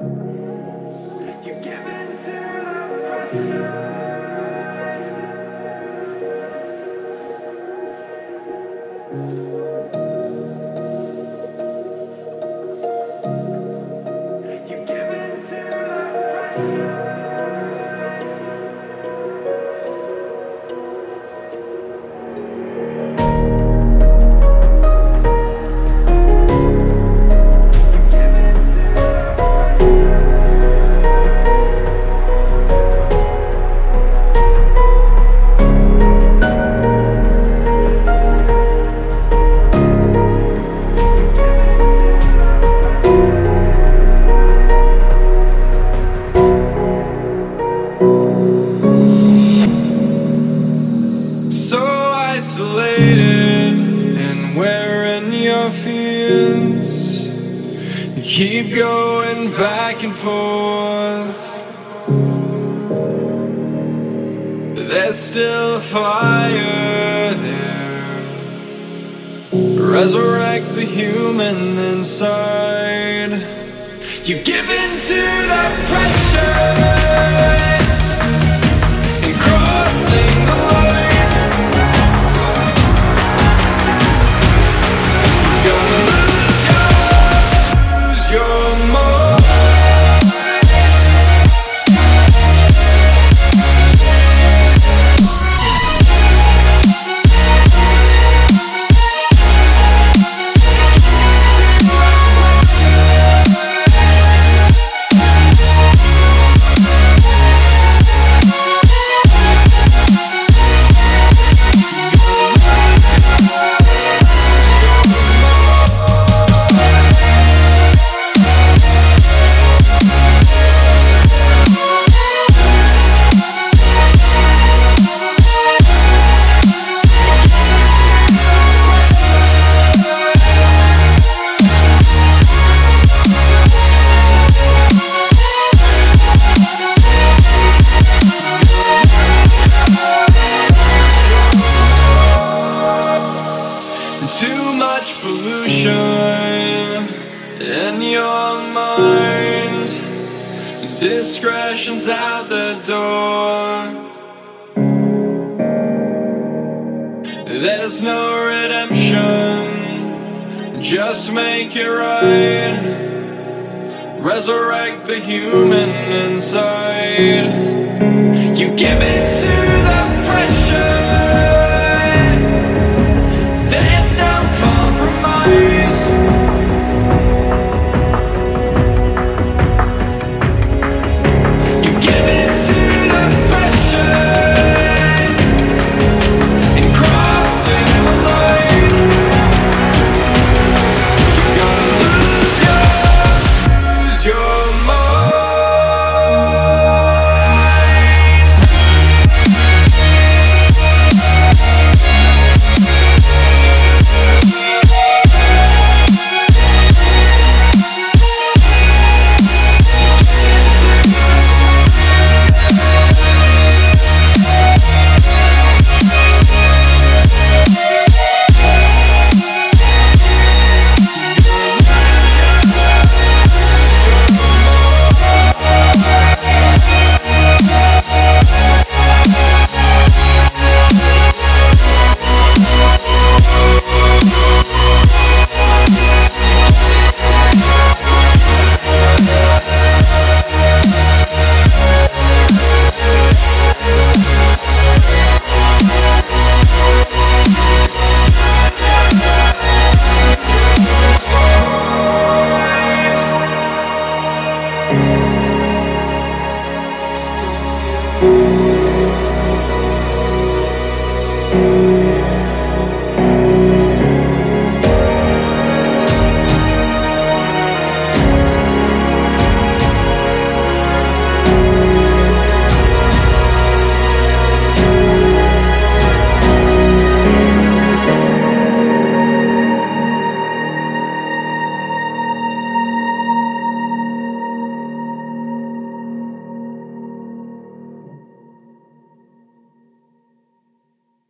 Thank you. Minds keep going back and forth. There's still a fire there. Resurrect the human inside. You give in to the pressure. Too much pollution in your mind. Discretion's out the door. There's no redemption. Just make it right. Resurrect the human inside. You give it